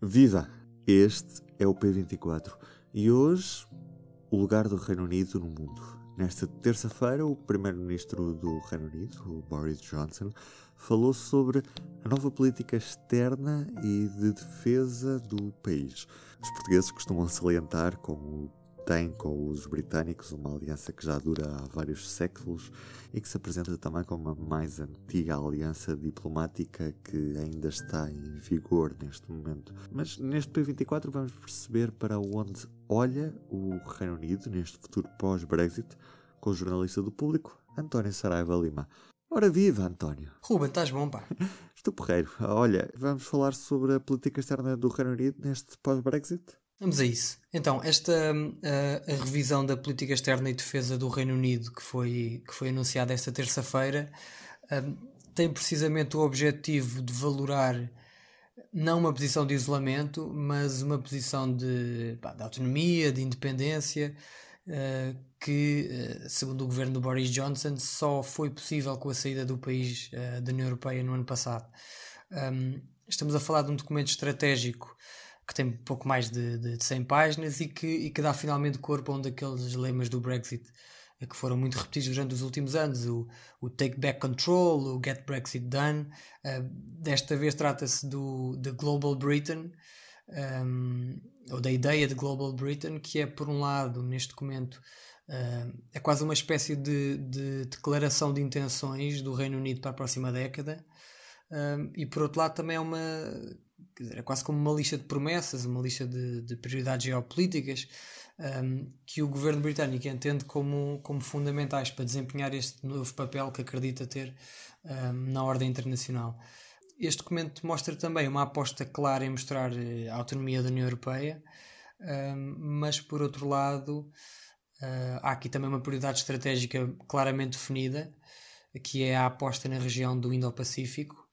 Viva! Este é o P24 e hoje o lugar do Reino Unido no mundo. Nesta terça-feira, o Primeiro-Ministro do Reino Unido, Boris Johnson, falou sobre a nova política externa e de defesa do país. Os portugueses costumam salientar como tem com os britânicos uma aliança que já dura há vários séculos e que se apresenta também como a mais antiga aliança diplomática que ainda está em vigor neste momento. Mas neste P24 vamos perceber para onde olha o Reino Unido neste futuro pós-Brexit com o jornalista do público, António Saraiva Lima. Ora viva, António! Ruben, estás bom, pá? Estou porreiro. Olha, vamos falar sobre a política externa do Reino Unido neste pós-Brexit? Vamos a isso. Então, esta a, a, revisão da política externa e defesa do Reino Unido que foi, que foi anunciada esta terça-feira um, tem precisamente o objetivo de valorar não uma posição de isolamento, mas uma posição de, pá, de autonomia, de independência, uh, que, segundo o governo do Boris Johnson, só foi possível com a saída do país da União Europeia no ano passado. Estamos a falar de um documento estratégico que tem pouco mais de, de, de 100 páginas e que, e que dá finalmente corpo a um daqueles lemas do Brexit eh, que foram muito repetidos durante os últimos anos, o, o Take Back Control, o Get Brexit Done. Uh, desta vez trata-se do de Global Britain, um, ehm, ou da ideia de Global Britain, que é, por um lado, neste documento, uh, é quase uma espécie de, de, declaração de intenções do Reino Unido para a próxima década, uh, e por outro lado, também é uma dizer, é quase como uma lista de promessas, uma lista de, de prioridades geopolíticas um, que o governo britânico entende como, como fundamentais para desempenhar este novo papel que acredita ter um, na ordem internacional. Este documento mostra também uma aposta clara em mostrar eh, a autonomia da União Europeia, um, mas por outro lado, uh, há aqui também uma prioridade estratégica claramente definida, que é a aposta na região do Indo-Pacífico,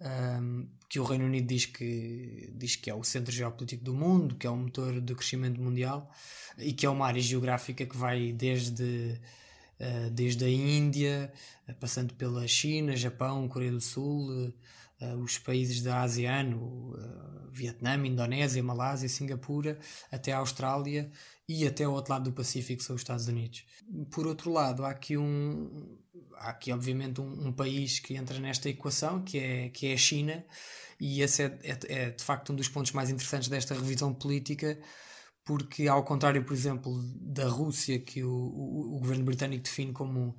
um, que o Reino Unido diz que, diz que é o centro geopolítico do mundo, que é o motor do crescimento mundial e que é uma área geográfica que vai desde, uh, desde a Índia, uh, passando pela China, Japão, Coreia do Sul, uh, os países da ASEAN, Vietnã, Indonésia, Malásia, Singapura, até a Austrália e até o outro lado do Pacífico, são os Estados Unidos. Por outro lado, há aqui um, há aqui obviamente um, um, país que entra nesta equação, que é, que é a China, e esse é, é, é, de facto um dos pontos mais interessantes desta revisão política, porque ao contrário, por exemplo, da Rússia, que o, o, o governo britânico define como,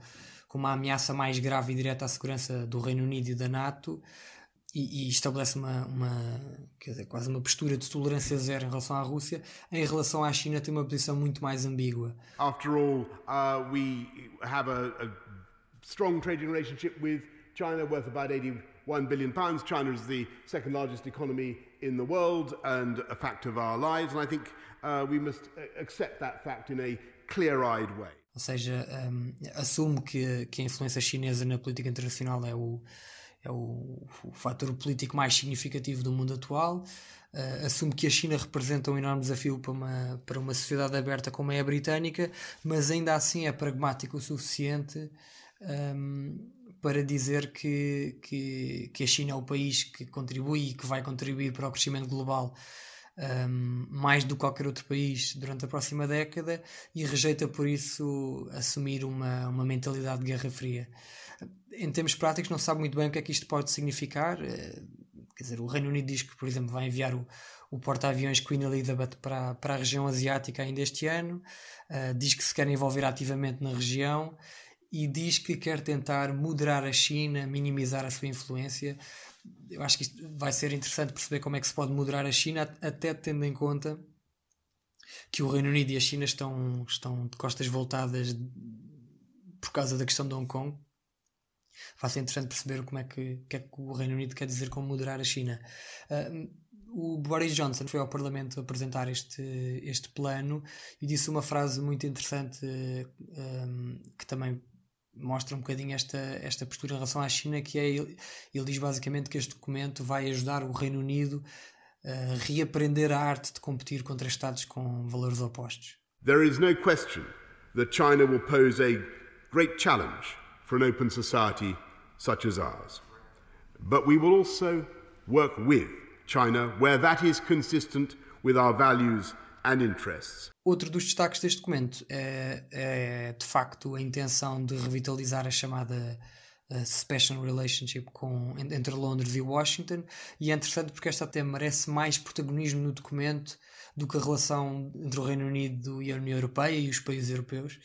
como a ameaça mais grave e direta à segurança do Reino Unido e da NATO, e, e, estabelece uma, uma dizer, quase uma postura de tolerância zero em relação à Rússia, em relação à China tem uma posição muito mais ambígua. After all, uh, we have a, a strong trading relationship with China, worth about 81 billion pounds. China is the second largest economy in the world and a fact of our lives, and I think uh, we must uh, accept that fact in a clear-eyed way. Ou seja, um, assumo que, que a influência chinesa na política internacional é o, é o, o fator político mais significativo do mundo atual. Uh, assumo que a China representa um enorme desafio para uma, para uma sociedade aberta como é a britânica, mas ainda assim é pragmático o suficiente um, para dizer que, que, que, a China é o país que contribui e que vai contribuir para o crescimento global um, mais do que qualquer outro país durante a próxima década e rejeita por isso assumir uma, uma mentalidade de guerra fria. Em termos práticos, não sabe muito bem o que é que isto pode significar. Eh, quer dizer, o Reino Unido diz que, por exemplo, vai enviar o, o porta-aviões Queen Elizabeth para, para a região asiática ainda este ano, uh, diz que se quer envolver ativamente na região e diz que quer tentar moderar a China, minimizar a sua influência. Eu acho que isto vai ser interessante perceber como é que se pode moderar a China, até tendo em conta que o Reino Unido e a China estão, estão de costas voltadas por causa da questão de Hong Kong. Vai ser interessante perceber como é que, que, é que o Reino Unido quer dizer com moderar a China. Uh, o Boris Johnson foi ao Parlamento apresentar este, este plano e disse uma frase muito interessante um, que também mostra um bocadinho esta, esta postura em relação à China, que é ele, ele diz basicamente que este documento vai ajudar o Reino Unido a reaprender a arte de competir contra Estados com valores opostos. There is no question that China will pose a great challenge for an open society such as ours. But we will also work with China where that is consistent with our values and interests. Outro dos destaques deste documento é, é de facto a intenção de revitalizar a chamada uh, special relationship com, entre Londres e Washington, e é interessante porque esta até merece mais protagonismo no documento do que a relação entre o Reino Unido e a União Europeia e os países europeus.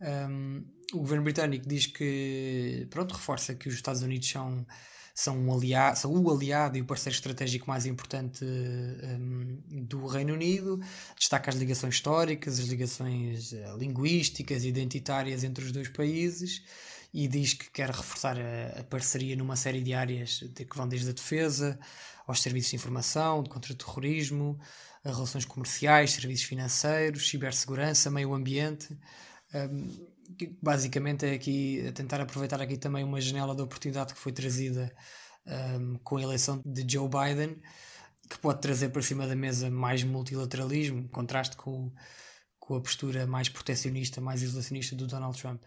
Um, o governo britânico diz que, pronto, reforça que os Estados Unidos são são, um aliado, são o aliado e o parceiro estratégico mais importante um, do Reino Unido, destaca as ligações históricas, as ligações uh, linguísticas e identitárias entre os dois países e diz que quer reforçar a, a, parceria numa série de áreas de, que vão desde a defesa aos serviços de informação, de contra-terrorismo, relações comerciais, serviços financeiros, cibersegurança, meio ambiente. Um, basicamente é aqui tentar aproveitar aqui também uma janela de oportunidade que foi trazida um, com a eleição de Joe Biden, que pode trazer para cima da mesa mais multilateralismo, em contraste com, com a postura mais protecionista, mais isolacionista do Donald Trump.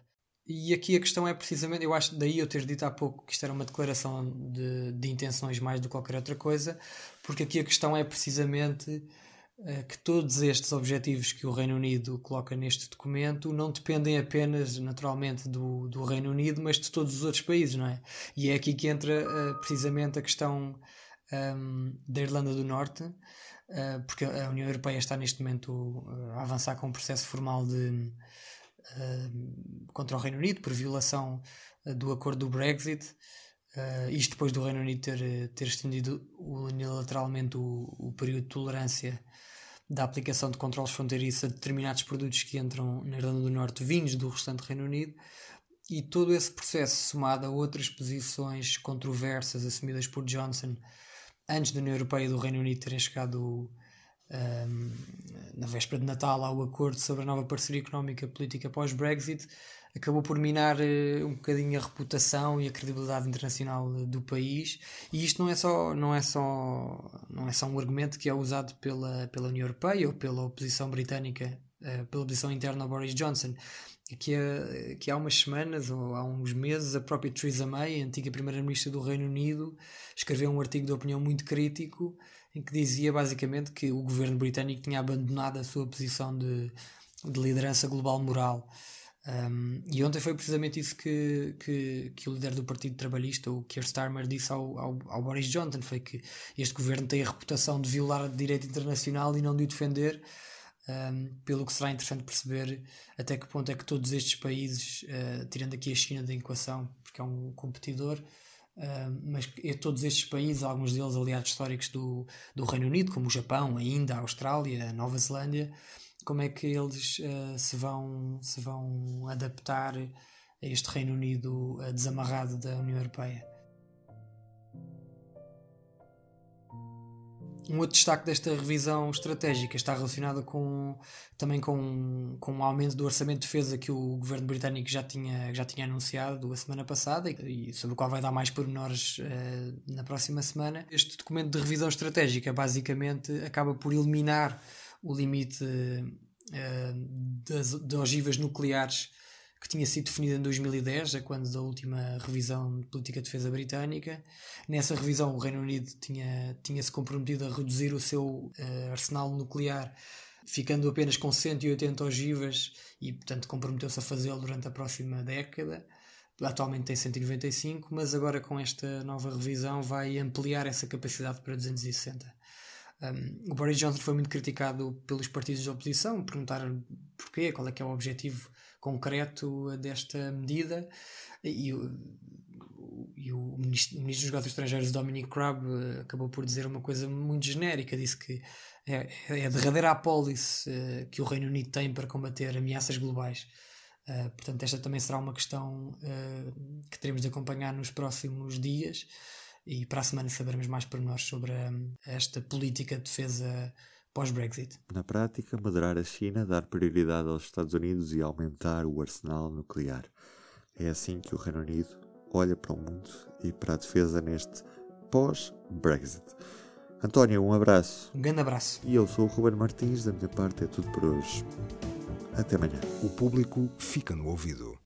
E aqui a questão é precisamente, eu acho daí eu ter dito há pouco que isto era uma declaração de, de intenções mais do que qualquer outra coisa, porque aqui a questão é precisamente que todos estes objetivos que o Reino Unido coloca neste documento não dependem apenas, naturalmente, do, do Reino Unido, mas de todos os outros países, não é? E é aqui que entra uh, precisamente a questão um, ehm, da Irlanda do Norte, uh, porque a União Europeia está neste momento uh, a avançar com um processo formal de, contra o Reino Unido por violação do acordo do Brexit. Isto depois do Reino Unido ter, ter estendido unilateralmente o, o período de tolerância da aplicação de controles fronteiriços a determinados produtos que entram na Irlanda do Norte vindos do restante Reino Unido e todo esse processo somado a outras posições controversas assumidas por Johnson antes da União Europeia e do Reino Unido terem chegado um, na véspera de Natal ao acordo sobre a nova parceria económica e política pós-Brexit. Acabou por minar uh, um bocadinho a reputação e a credibilidade internacional do país. E isto não é só não é só não é só um argumento que é usado pela pela União Europeia ou pela oposição britânica uh, pela oposição interna a Boris Johnson que, que há umas semanas ou há uns meses a própria Theresa May, a antiga primeira-ministra do Reino Unido, escreveu um artigo de opinião muito crítico em que dizia basicamente que o governo britânico tinha abandonado a sua posição de, de liderança global moral um, e ontem foi precisamente isso que, que, que, o líder do Partido Trabalhista, o Keir Starmer, disse ao, ao, ao, Boris Johnson: foi que este governo tem a reputação de violar o direito internacional e não de o defender. Um, pelo que será interessante perceber até que ponto é que todos estes países, uh, tirando aqui a China da equação, porque é um competidor, mas todos estes países, alguns deles aliados históricos do, do Reino Unido, como o Japão, ainda a Austrália, a Nova Zelândia, como é que eles uh, se, vão, se vão adaptar a este Reino Unido uh, desamarrado da União Europeia. Um outro destaque desta revisão estratégica está relacionado com, também com, com o aumento do orçamento de defesa que o governo britânico já tinha, já tinha anunciado a semana passada e, sobre o qual vai dar mais pormenores uh, na próxima semana. Este documento de revisão estratégica basicamente acaba por eliminar o limite uh, das, de ogivas nucleares que tinha sido definido em 2010, é quando da última revisão de política de defesa britânica. Nessa revisão, o Reino Unido tinha, tinha se comprometido a reduzir o seu uh, arsenal nuclear, ficando apenas com 180 ogivas e, portanto, comprometeu-se a fazê-lo durante a próxima década. Atualmente tem 195, mas agora com esta nova revisão vai ampliar essa capacidade para 260. Um, o Boris Johnson foi muito criticado pelos partidos de oposição, perguntaram porquê, qual é que é o objetivo concreto desta medida, e, e o, ministro, o ministro dos Negócios Estrangeiros, Dominic Crabb, acabou por dizer uma coisa muito genérica, disse que é, é a derradeira apólice uh, que o Reino Unido tem para combater ameaças globais. Uh, portanto, esta também será uma questão uh, que teremos de acompanhar nos próximos dias. E para a semana saberemos mais pormenores sobre hum, esta política de defesa pós-Brexit. Na prática, moderar a China, dar prioridade aos Estados Unidos e aumentar o arsenal nuclear. É assim que o Reino Unido olha para o mundo e para a defesa neste pós-Brexit. António, um abraço. Um grande abraço. E eu sou o Ruben Martins, da minha parte é tudo por hoje. Até amanhã. O público fica no ouvido.